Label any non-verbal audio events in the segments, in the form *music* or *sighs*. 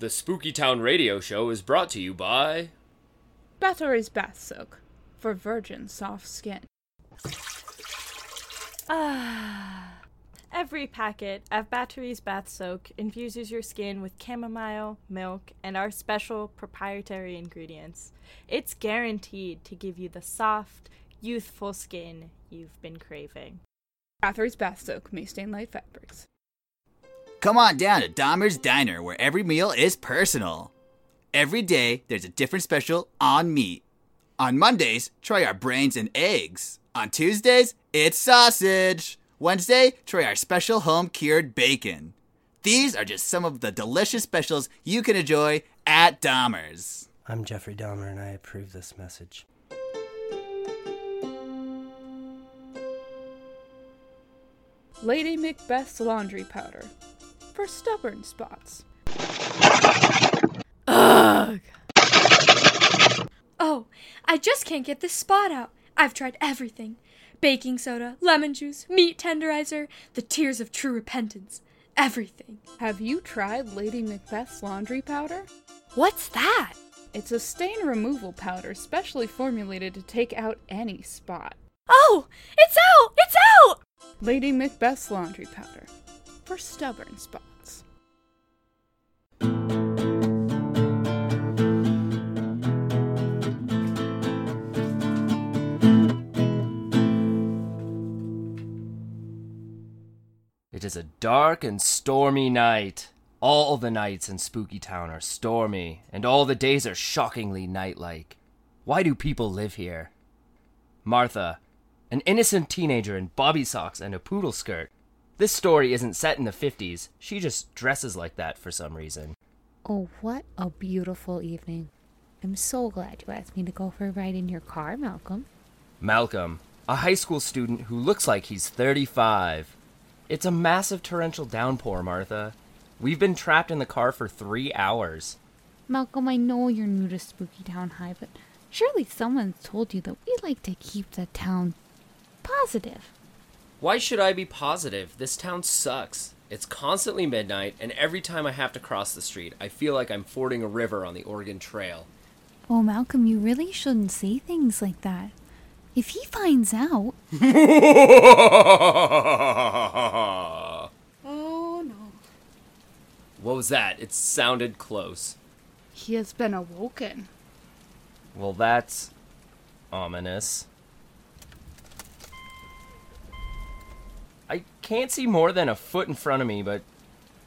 The Spooky Town radio show is brought to you by. Bathory's Bath Soak for virgin soft skin. Ah. Every packet of Bathory's Bath Soak infuses your skin with chamomile, milk, and our special proprietary ingredients. It's guaranteed to give you the soft, youthful skin you've been craving. Bathory's Bath Soak may stain light fabrics. Come on down to Dahmer's Diner, where every meal is personal. Every day, there's a different special on meat. On Mondays, try our brains and eggs. On Tuesdays, it's sausage. Wednesday, try our special home cured bacon. These are just some of the delicious specials you can enjoy at Dahmer's. I'm Jeffrey Dahmer, and I approve this message. Lady Macbeth's laundry powder for stubborn spots. Ugh! Oh, I just can't get this spot out. I've tried everything baking soda, lemon juice, meat tenderizer, the tears of true repentance. Everything. Have you tried Lady Macbeth's laundry powder? What's that? It's a stain removal powder specially formulated to take out any spot. Oh, it's out! It's out! Lady Macbeth's laundry powder for stubborn spots. It is a dark and stormy night. All the nights in Spooky Town are stormy, and all the days are shockingly night like. Why do people live here? Martha, an innocent teenager in bobby socks and a poodle skirt. This story isn't set in the 50s, she just dresses like that for some reason. Oh, what a beautiful evening. I'm so glad you asked me to go for a ride in your car, Malcolm. Malcolm, a high school student who looks like he's 35. It's a massive torrential downpour, Martha. We've been trapped in the car for three hours. Malcolm, I know you're new to Spooky Town High, but surely someone's told you that we like to keep the town positive. Why should I be positive? This town sucks. It's constantly midnight, and every time I have to cross the street, I feel like I'm fording a river on the Oregon Trail. Oh, Malcolm, you really shouldn't say things like that. If he finds out. *laughs* Oh no. what was that? It sounded close. He has been awoken. Well, that's ominous. I can't see more than a foot in front of me, but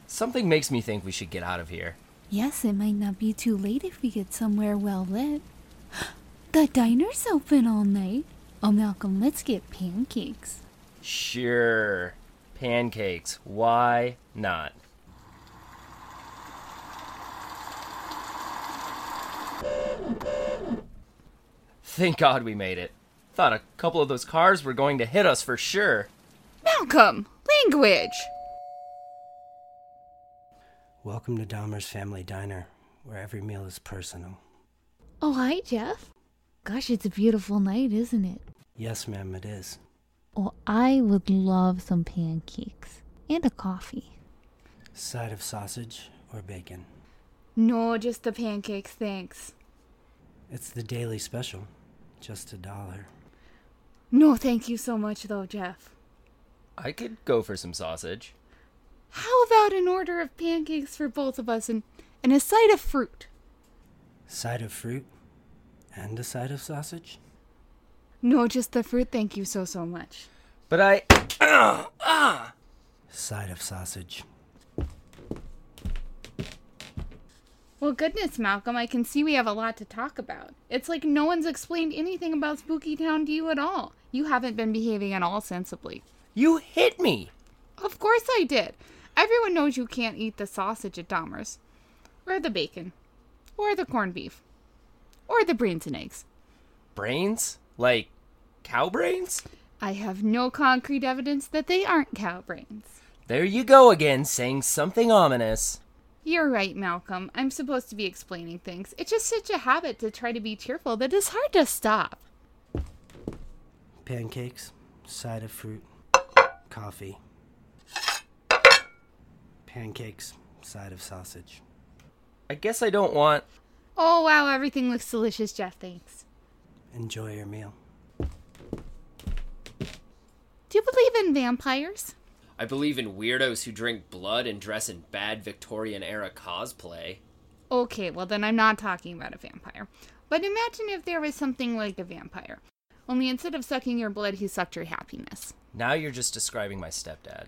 something makes me think we should get out of here. Yes, it might not be too late if we get somewhere well lit. *gasps* The diner's open all night. Oh, Malcolm, let's get pancakes. Sure. Pancakes. Why not? Thank God we made it. Thought a couple of those cars were going to hit us for sure. Malcolm, language. Welcome to Dahmer's Family Diner, where every meal is personal. Oh, hi, Jeff. Gosh, it's a beautiful night, isn't it? Yes, ma'am, it is. Oh, I would love some pancakes and a coffee. Side of sausage or bacon. No, just the pancakes, thanks. It's the daily special. Just a dollar. No, thank you so much, though, Jeff. I could go for some sausage. How about an order of pancakes for both of us and, and a side of fruit? Side of fruit and a side of sausage? No, just the fruit, thank you so, so much. But I. Side of sausage. Well, goodness, Malcolm, I can see we have a lot to talk about. It's like no one's explained anything about Spooky Town to you at all. You haven't been behaving at all sensibly. You hit me! Of course I did. Everyone knows you can't eat the sausage at Dahmer's, or the bacon, or the corned beef, or the brains and eggs. Brains? Like cow brains? I have no concrete evidence that they aren't cow brains. There you go again, saying something ominous. You're right, Malcolm. I'm supposed to be explaining things. It's just such a habit to try to be cheerful that it's hard to stop. Pancakes, side of fruit, coffee. Pancakes, side of sausage. I guess I don't want. Oh, wow, everything looks delicious, Jeff. Thanks. Enjoy your meal. Do you believe in vampires? I believe in weirdos who drink blood and dress in bad Victorian era cosplay. Okay, well, then I'm not talking about a vampire. But imagine if there was something like a vampire. Only instead of sucking your blood, he sucked your happiness. Now you're just describing my stepdad.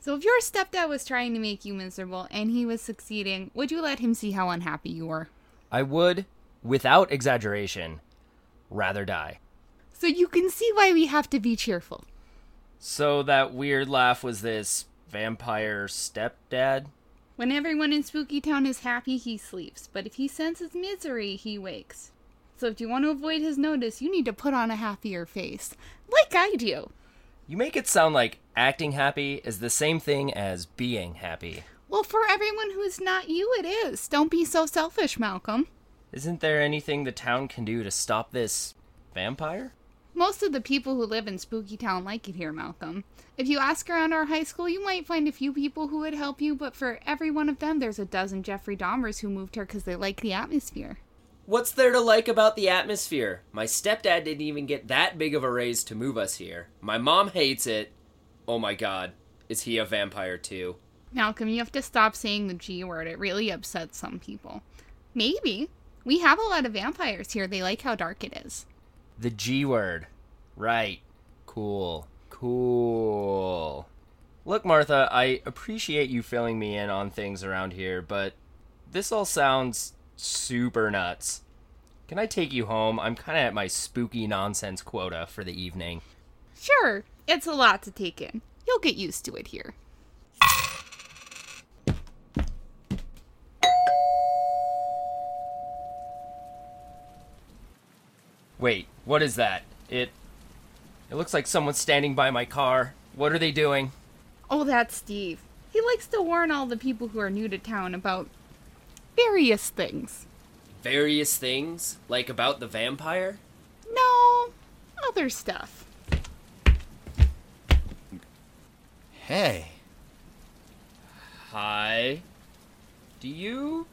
So if your stepdad was trying to make you miserable and he was succeeding, would you let him see how unhappy you were? I would, without exaggeration, rather die. So you can see why we have to be cheerful. So that weird laugh was this vampire stepdad? When everyone in Spooky Town is happy, he sleeps. But if he senses misery, he wakes. So if you want to avoid his notice, you need to put on a happier face. Like I do. You make it sound like acting happy is the same thing as being happy. Well, for everyone who is not you, it is. Don't be so selfish, Malcolm. Isn't there anything the town can do to stop this vampire? Most of the people who live in Spooky Town like it here, Malcolm. If you ask around our high school, you might find a few people who would help you, but for every one of them, there's a dozen Jeffrey Dahmers who moved here because they like the atmosphere. What's there to like about the atmosphere? My stepdad didn't even get that big of a raise to move us here. My mom hates it. Oh my god, is he a vampire too? Malcolm, you have to stop saying the G word. It really upsets some people. Maybe. We have a lot of vampires here. They like how dark it is. The G word. Right. Cool. Cool. Look, Martha, I appreciate you filling me in on things around here, but this all sounds super nuts. Can I take you home? I'm kind of at my spooky nonsense quota for the evening. Sure, it's a lot to take in. You'll get used to it here. Wait, what is that? It It looks like someone's standing by my car. What are they doing? Oh, that's Steve. He likes to warn all the people who are new to town about various things. Various things? Like about the vampire? No, other stuff. Hey, Hi. Do you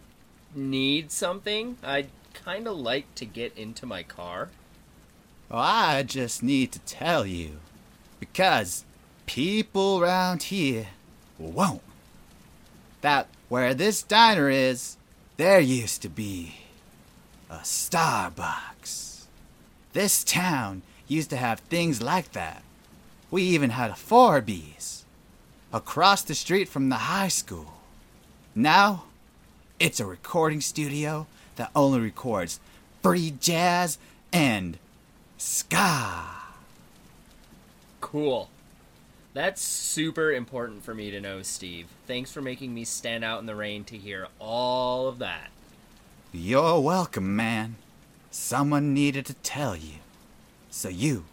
need something? I'd kind of like to get into my car. Well, I just need to tell you. Because people around here won't. That where this diner is, there used to be a Starbucks. This town used to have things like that. We even had a Forbees across the street from the high school. Now, it's a recording studio that only records free jazz and ska. Cool. That's super important for me to know, Steve. Thanks for making me stand out in the rain to hear all of that. You're welcome, man. Someone needed to tell you so you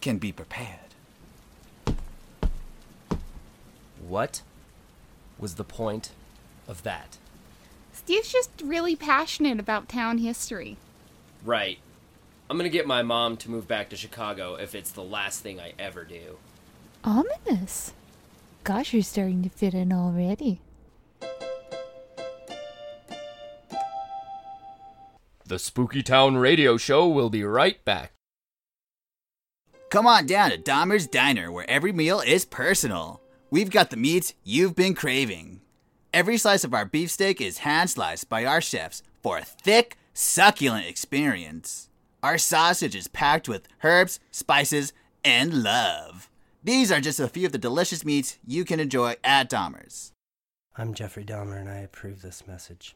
can be prepared. What was the point of that? Steve's just really passionate about town history. Right. I'm gonna get my mom to move back to Chicago if it's the last thing I ever do. Ominous. Gosh, you're starting to fit in already. The Spooky Town radio show will be right back. Come on down to Dahmer's Diner, where every meal is personal. We've got the meats you've been craving. Every slice of our beefsteak is hand sliced by our chefs for a thick, succulent experience. Our sausage is packed with herbs, spices, and love. These are just a few of the delicious meats you can enjoy at Dahmer's. I'm Jeffrey Dahmer, and I approve this message.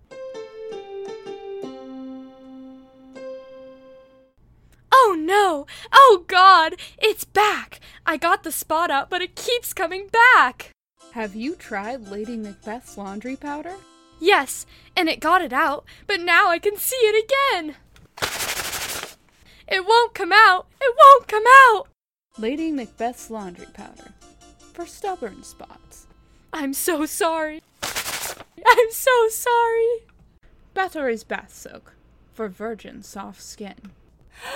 Oh no! Oh god! It's back! I got the spot out, but it keeps coming back! Have you tried Lady Macbeth's laundry powder? Yes, and it got it out, but now I can see it again! It won't come out! It won't come out! Lady Macbeth's laundry powder. For stubborn spots. I'm so sorry. I'm so sorry. Bathory's bath soak. For virgin soft skin. *sighs*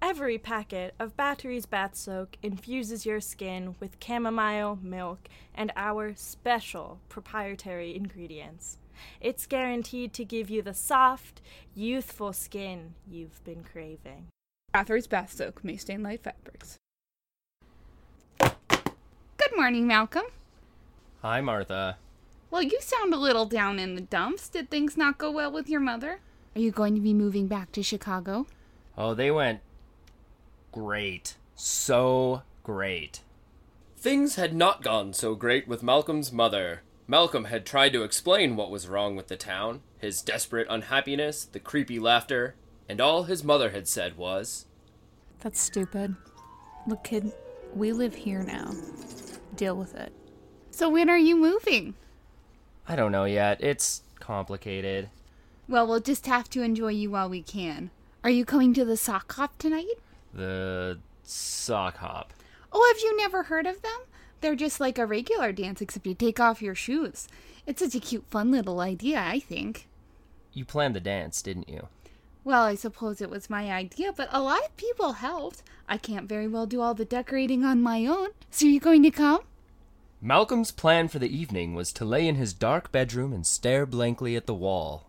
Every packet of Bathory's Bath Soak infuses your skin with chamomile, milk, and our special proprietary ingredients. It's guaranteed to give you the soft, youthful skin you've been craving. Bathory's bath soak may stain light fabrics. Good morning, Malcolm. Hi, Martha. Well, you sound a little down in the dumps. Did things not go well with your mother? Are you going to be moving back to Chicago? Oh, they went great. So great. Things had not gone so great with Malcolm's mother. Malcolm had tried to explain what was wrong with the town, his desperate unhappiness, the creepy laughter, and all his mother had said was, That's stupid. Look, kid, we live here now. Deal with it. So when are you moving? I don't know yet. It's complicated. Well, we'll just have to enjoy you while we can. Are you coming to the sock hop tonight? The sock hop. Oh, have you never heard of them? They're just like a regular dance, except you take off your shoes. It's such a cute, fun little idea, I think. You planned the dance, didn't you? Well, I suppose it was my idea, but a lot of people helped. I can't very well do all the decorating on my own. So you going to come? Malcolm's plan for the evening was to lay in his dark bedroom and stare blankly at the wall.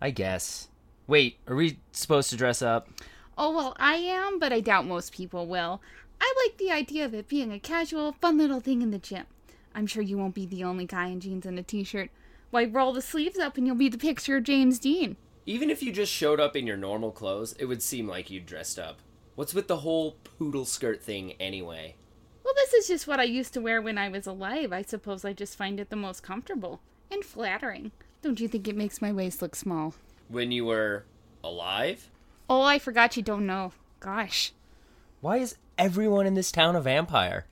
I guess. Wait, are we supposed to dress up? Oh, well, I am, but I doubt most people will. I like the idea of it being a casual, fun little thing in the gym. I'm sure you won't be the only guy in jeans and a t shirt. Why, roll the sleeves up and you'll be the picture of James Dean. Even if you just showed up in your normal clothes, it would seem like you'd dressed up. What's with the whole poodle skirt thing anyway? Well, this is just what I used to wear when I was alive. I suppose I just find it the most comfortable and flattering. Don't you think it makes my waist look small? When you were alive? Oh, I forgot you don't know. Gosh. Why is everyone in this town a vampire?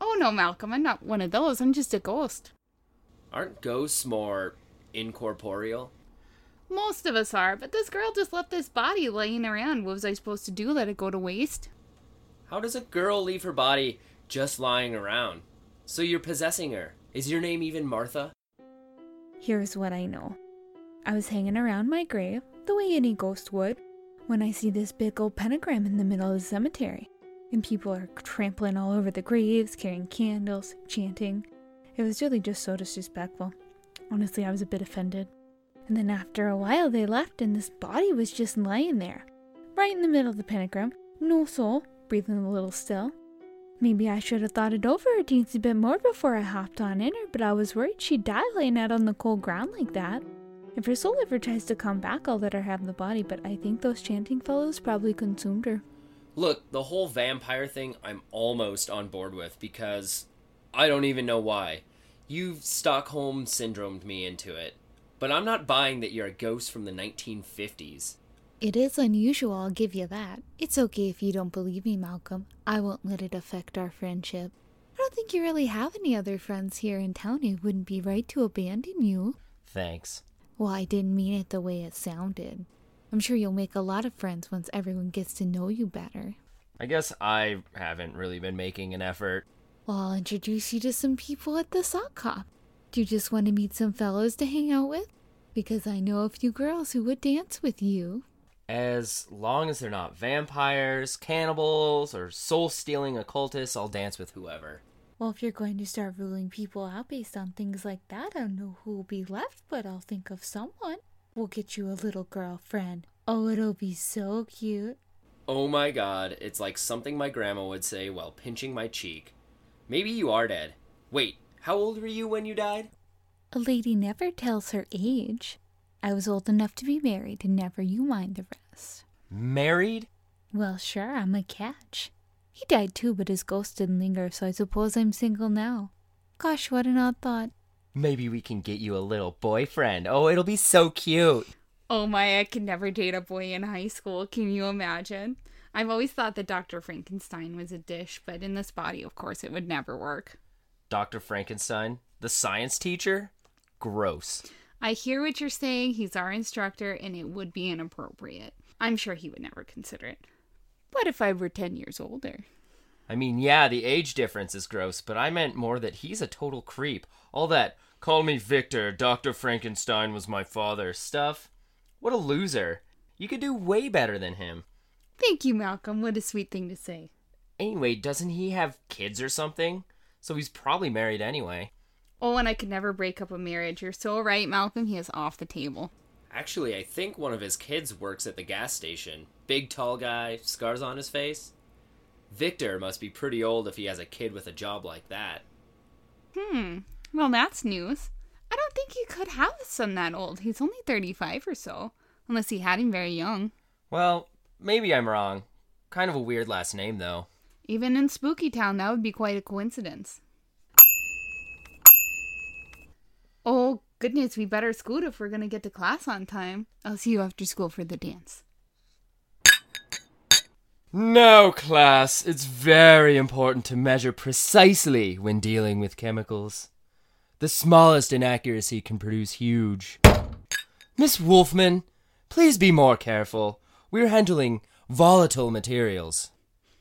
Oh, no, Malcolm, I'm not one of those. I'm just a ghost. Aren't ghosts more incorporeal? Most of us are, but this girl just left this body laying around. What was I supposed to do? Let it go to waste? How does a girl leave her body just lying around? So you're possessing her. Is your name even Martha? Here's what I know I was hanging around my grave, the way any ghost would, when I see this big old pentagram in the middle of the cemetery. And people are trampling all over the graves, carrying candles, chanting. It was really just so disrespectful. Honestly, I was a bit offended. And then after a while, they left, and this body was just lying there, right in the middle of the pentagram. No soul, breathing a little still. Maybe I should have thought it over a teensy bit more before I hopped on in her, but I was worried she'd die laying out on the cold ground like that. If her soul ever tries to come back, I'll let her have the body, but I think those chanting fellows probably consumed her. Look, the whole vampire thing I'm almost on board with because I don't even know why. You've Stockholm syndromed me into it. But I'm not buying that you're a ghost from the 1950s. It is unusual, I'll give you that. It's okay if you don't believe me, Malcolm. I won't let it affect our friendship. I don't think you really have any other friends here in town. It wouldn't be right to abandon you. Thanks. Well, I didn't mean it the way it sounded. I'm sure you'll make a lot of friends once everyone gets to know you better. I guess I haven't really been making an effort. Well, I'll introduce you to some people at the sock hop. Do you just want to meet some fellows to hang out with? Because I know a few girls who would dance with you. As long as they're not vampires, cannibals, or soul stealing occultists, I'll dance with whoever. Well, if you're going to start ruling people out based on things like that, I don't know who will be left, but I'll think of someone. We'll get you a little girlfriend. Oh, it'll be so cute. Oh my god, it's like something my grandma would say while pinching my cheek. Maybe you are dead. Wait, how old were you when you died? A lady never tells her age. I was old enough to be married, and never you mind the rest. Married? Well, sure, I'm a catch. He died too, but his ghost didn't linger, so I suppose I'm single now. Gosh, what an odd thought. Maybe we can get you a little boyfriend. Oh, it'll be so cute. Oh my, I could never date a boy in high school. Can you imagine? I've always thought that Dr. Frankenstein was a dish, but in this body, of course, it would never work. Dr. Frankenstein, the science teacher? Gross. I hear what you're saying. He's our instructor, and it would be inappropriate. I'm sure he would never consider it. What if I were 10 years older? I mean, yeah, the age difference is gross, but I meant more that he's a total creep. All that, call me Victor, Dr. Frankenstein was my father stuff. What a loser. You could do way better than him. Thank you, Malcolm. What a sweet thing to say. Anyway, doesn't he have kids or something? So he's probably married anyway. Oh, and I could never break up a marriage. You're so right, Malcolm. He is off the table. Actually, I think one of his kids works at the gas station. Big, tall guy, scars on his face. Victor must be pretty old if he has a kid with a job like that. Hmm. Well, that's news. I don't think he could have a son that old. He's only 35 or so. Unless he had him very young. Well, maybe I'm wrong. Kind of a weird last name, though. Even in Spooky Town, that would be quite a coincidence. Oh, goodness, we better scoot if we're gonna get to class on time. I'll see you after school for the dance. No, class. It's very important to measure precisely when dealing with chemicals. The smallest inaccuracy can produce huge. Miss Wolfman, please be more careful. We're handling volatile materials.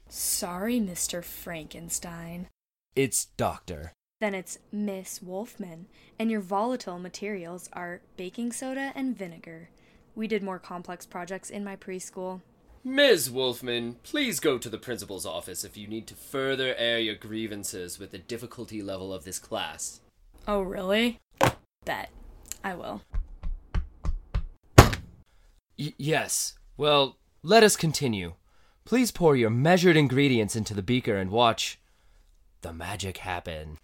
Sorry, Mr. Frankenstein. It's Doctor. Then it's Miss Wolfman, and your volatile materials are baking soda and vinegar. We did more complex projects in my preschool. Ms. Wolfman, please go to the principal's office if you need to further air your grievances with the difficulty level of this class. Oh, really? Bet. I will. Y- yes. Well, let us continue. Please pour your measured ingredients into the beaker and watch the magic happen.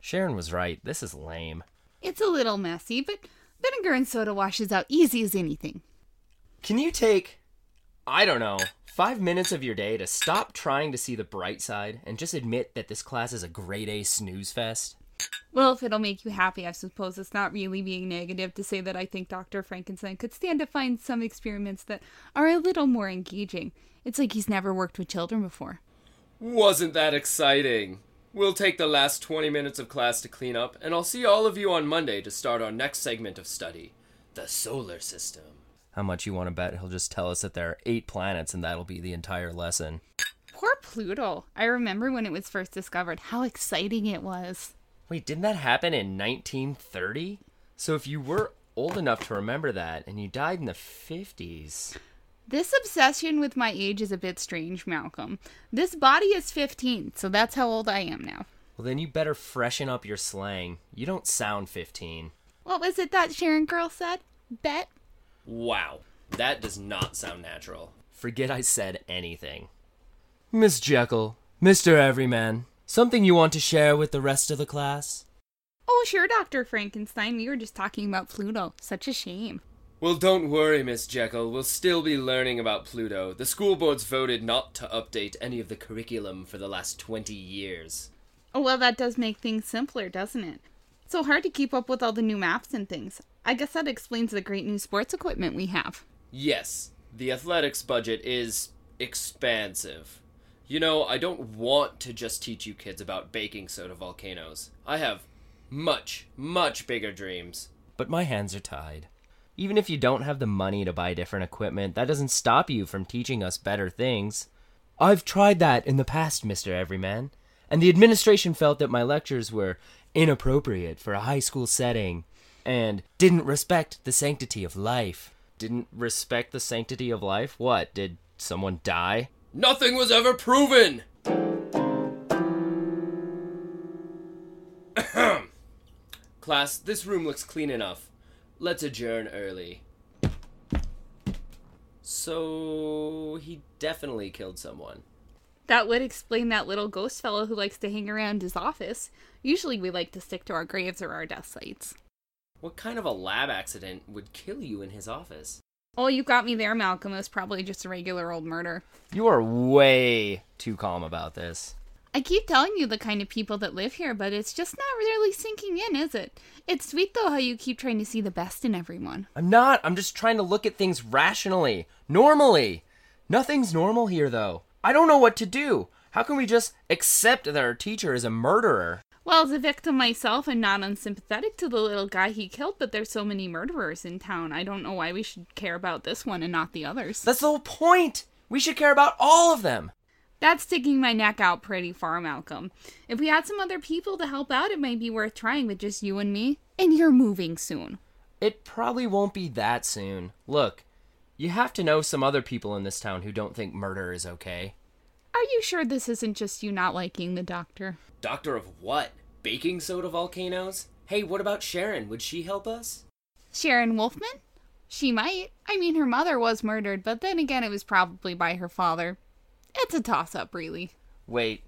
Sharon was right. This is lame. It's a little messy, but vinegar and soda washes out easy as anything. Can you take, I don't know, five minutes of your day to stop trying to see the bright side and just admit that this class is a grade A snooze fest? Well, if it'll make you happy, I suppose it's not really being negative to say that I think Dr. Frankenstein could stand to find some experiments that are a little more engaging. It's like he's never worked with children before. Wasn't that exciting? We'll take the last 20 minutes of class to clean up, and I'll see all of you on Monday to start our next segment of study the solar system. How much you want to bet he'll just tell us that there are eight planets and that'll be the entire lesson? Poor Pluto. I remember when it was first discovered how exciting it was. Wait, didn't that happen in 1930? So if you were old enough to remember that and you died in the 50s. This obsession with my age is a bit strange, Malcolm. This body is 15, so that's how old I am now. Well, then you better freshen up your slang. You don't sound 15. What was it that Sharon girl said? Bet? Wow, that does not sound natural. Forget I said anything. Miss Jekyll, Mr. Everyman, something you want to share with the rest of the class? Oh, sure, Dr. Frankenstein. We were just talking about Pluto. Such a shame. Well, don't worry, Miss Jekyll. We'll still be learning about Pluto. The school boards voted not to update any of the curriculum for the last 20 years. Oh, well, that does make things simpler, doesn't it? So hard to keep up with all the new maps and things. I guess that explains the great new sports equipment we have. Yes, the athletics budget is expansive. You know, I don't want to just teach you kids about baking soda volcanoes. I have much, much bigger dreams. But my hands are tied. Even if you don't have the money to buy different equipment, that doesn't stop you from teaching us better things. I've tried that in the past, Mr. Everyman, and the administration felt that my lectures were inappropriate for a high school setting and didn't respect the sanctity of life. Didn't respect the sanctity of life? What? Did someone die? Nothing was ever proven! *clears throat* Class, this room looks clean enough. Let's adjourn early. So, he definitely killed someone. That would explain that little ghost fellow who likes to hang around his office. Usually we like to stick to our graves or our death sites. What kind of a lab accident would kill you in his office? Oh, you got me there, Malcolm. It was probably just a regular old murder. You are way too calm about this. I keep telling you the kind of people that live here, but it's just not really sinking in, is it? It's sweet though how you keep trying to see the best in everyone. I'm not. I'm just trying to look at things rationally, normally. Nothing's normal here, though. I don't know what to do. How can we just accept that our teacher is a murderer? Well, as a victim myself, I'm not unsympathetic to the little guy he killed, but there's so many murderers in town. I don't know why we should care about this one and not the others. That's the whole point. We should care about all of them. That's sticking my neck out pretty far, Malcolm. If we had some other people to help out, it might be worth trying, but just you and me. And you're moving soon. It probably won't be that soon. Look, You have to know some other people in this town who don't think murder is okay. Are you sure this isn't just you not liking the doctor? Doctor of what? Baking soda volcanoes? Hey, what about Sharon? Would she help us? Sharon Wolfman? She might. I mean, her mother was murdered, but then again, it was probably by her father. It's a toss up, really. Wait,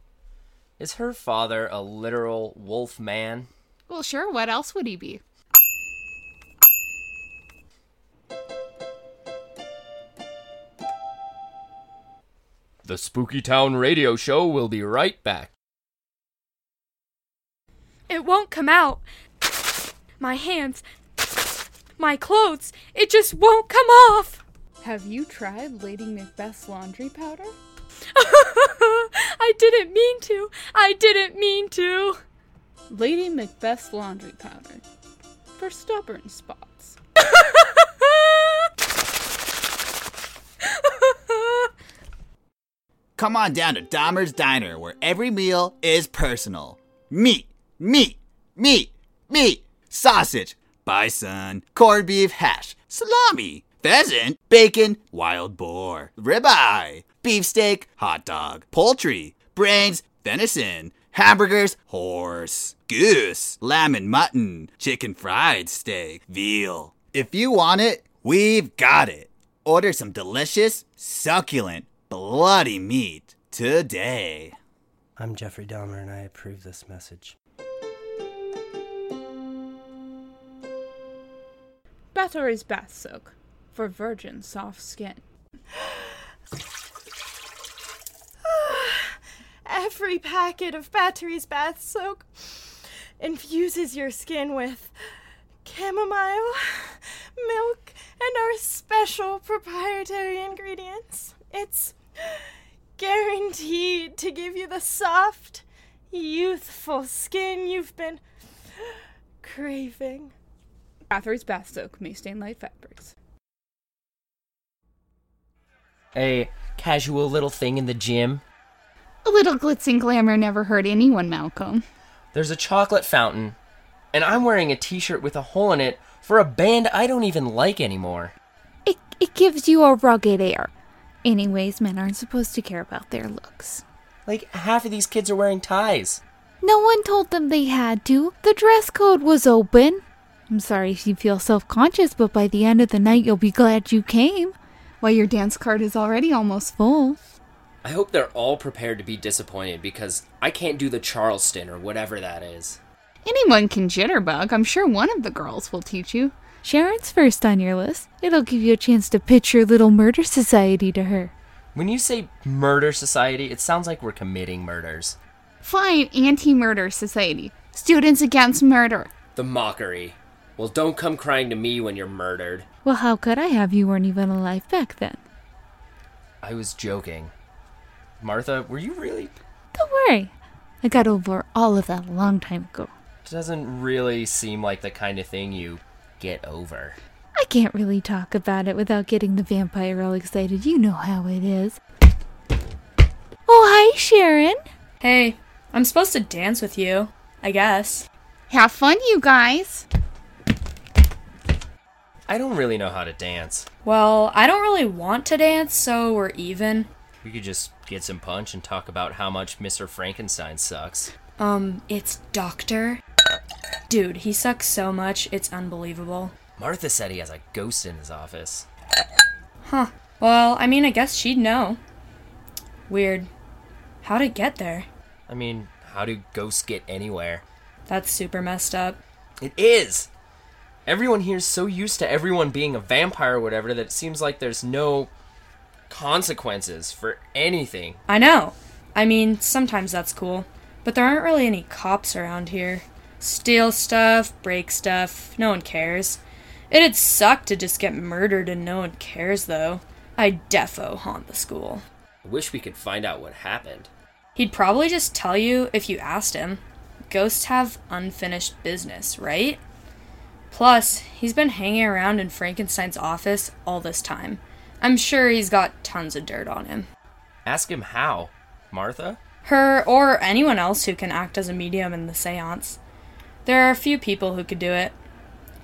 is her father a literal wolf man? Well, sure, what else would he be? The Spooky Town radio show will be right back. It won't come out. My hands, my clothes, it just won't come off. Have you tried Lady Macbeth's laundry powder? *laughs* I didn't mean to. I didn't mean to. Lady Macbeth's laundry powder. For stubborn spots. *laughs* Come on down to Dahmer's Diner, where every meal is personal. Meat, meat, meat, meat, sausage, bison, corned beef hash, salami, pheasant, bacon, wild boar, ribeye, beefsteak, hot dog, poultry, brains, venison, hamburgers, horse, goose, lamb and mutton, chicken fried steak, veal. If you want it, we've got it. Order some delicious, succulent, bloody meat today. I'm Jeffrey Dahmer and I approve this message. Bathory's bath soak. For virgin soft skin. *sighs* Every packet of Bathory's bath soak infuses your skin with chamomile, milk, and our special proprietary ingredients. It's *laughs* guaranteed to give you the soft, youthful skin you've been *gasps* craving. Bathory's bath soak may stain light fabrics. A casual little thing in the gym. A little glitz and glamour never hurt anyone, Malcolm. There's a chocolate fountain, and I'm wearing a t shirt with a hole in it for a band I don't even like anymore. It, it gives you a rugged air. Anyways, men aren't supposed to care about their looks. Like, half of these kids are wearing ties. No one told them they had to. The dress code was open. I'm sorry if you feel self conscious, but by the end of the night, you'll be glad you came. Why, your dance card is already almost full. I hope they're all prepared to be disappointed because I can't do the Charleston or whatever that is. Anyone can jitterbug. I'm sure one of the girls will teach you. Sharon's first on your list. It'll give you a chance to pitch your little murder society to her. When you say murder society, it sounds like we're committing murders. Fine, anti murder society. Students against murder. The mockery. Well, don't come crying to me when you're murdered. Well, how could I have? You weren't even alive back then. I was joking. Martha, were you really? Don't worry. I got over all of that a long time ago. It doesn't really seem like the kind of thing you get over. I can't really talk about it without getting the vampire all excited. You know how it is. Oh, hi, Sharon. Hey, I'm supposed to dance with you, I guess. Have fun, you guys. I don't really know how to dance. Well, I don't really want to dance, so we're even. We could just get some punch and talk about how much Mr. Frankenstein sucks. Um, it's Doctor. Dude, he sucks so much, it's unbelievable. Martha said he has a ghost in his office. Huh. Well, I mean, I guess she'd know. Weird. How'd it get there? I mean, how do ghosts get anywhere? That's super messed up. It is! Everyone here's so used to everyone being a vampire or whatever that it seems like there's no consequences for anything. I know. I mean, sometimes that's cool. But there aren't really any cops around here. Steal stuff, break stuff, no one cares. It'd suck to just get murdered and no one cares, though. I'd defo haunt the school. I wish we could find out what happened. He'd probably just tell you if you asked him. Ghosts have unfinished business, right? Plus, he's been hanging around in Frankenstein's office all this time. I'm sure he's got tons of dirt on him. Ask him how. Martha? Her or anyone else who can act as a medium in the seance. There are a few people who could do it.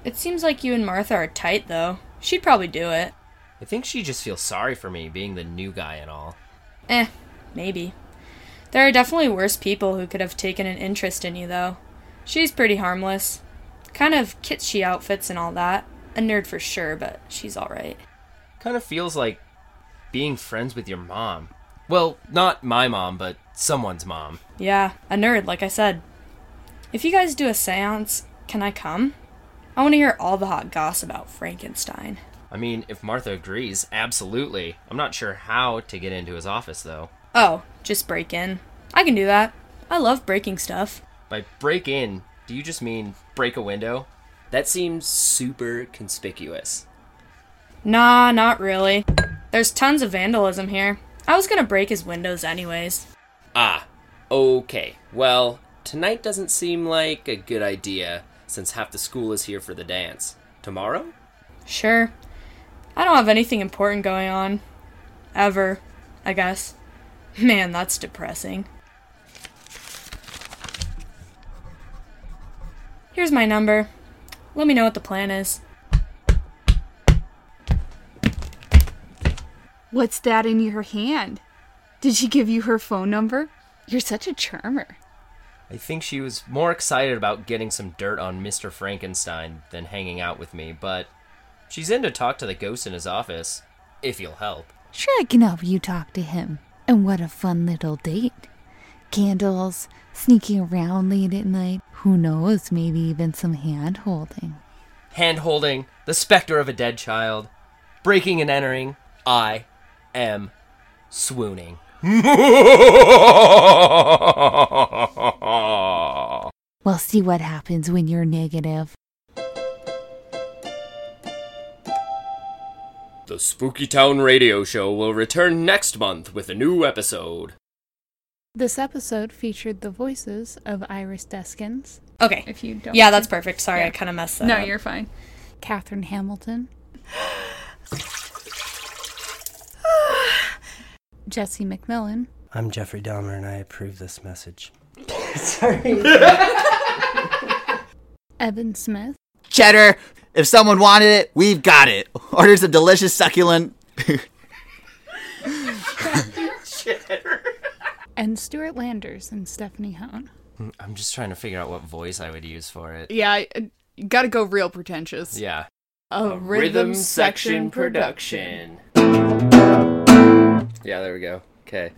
It seems like you and Martha are tight, though. She'd probably do it. I think she just feels sorry for me being the new guy and all. Eh, maybe. There are definitely worse people who could have taken an interest in you, though. She's pretty harmless. Kind of kitschy outfits and all that. A nerd for sure, but she's alright. Kind of feels like being friends with your mom. Well, not my mom, but someone's mom. Yeah, a nerd, like I said. If you guys do a seance, can I come? I want to hear all the hot goss about Frankenstein. I mean, if Martha agrees, absolutely. I'm not sure how to get into his office, though. Oh, just break in. I can do that. I love breaking stuff. By break in, do you just mean break a window? That seems super conspicuous. Nah, not really. There's tons of vandalism here. I was gonna break his windows anyways. Ah, okay. Well, tonight doesn't seem like a good idea since half the school is here for the dance. Tomorrow? Sure. I don't have anything important going on. Ever, I guess. Man, that's depressing. Here's my number. Let me know what the plan is. What's that in your hand? Did she give you her phone number? You're such a charmer. I think she was more excited about getting some dirt on Mr. Frankenstein than hanging out with me, but she's in to talk to the ghost in his office, if you'll help. Sure, I can help you talk to him. And what a fun little date. Candles, sneaking around late at night. Who knows, maybe even some hand holding. Hand holding, the specter of a dead child, breaking and entering, I am swooning. *laughs* We'll see what happens when you're negative. The Spooky Town Radio Show will return next month with a new episode. This episode featured the voices of Iris Deskins. Okay. If you don't. Yeah, that's perfect. Sorry, Yeah. I kind of messed that No, up. you're fine. Catherine Hamilton. Jesse McMillan. I'm Jeffrey Dahmer and I approve this message. *laughs* Sorry. *laughs* Evan Smith. Cheddar, if someone wanted it, we've got it. *laughs* Order some delicious, succulent. Cheddar. And Stuart Landers and Stephanie Hohn. Mm, I'm just trying to figure out what voice I would use for it. Yeah, you uh, gotta go real pretentious. Yeah. A, Yeah, there we go. Okay.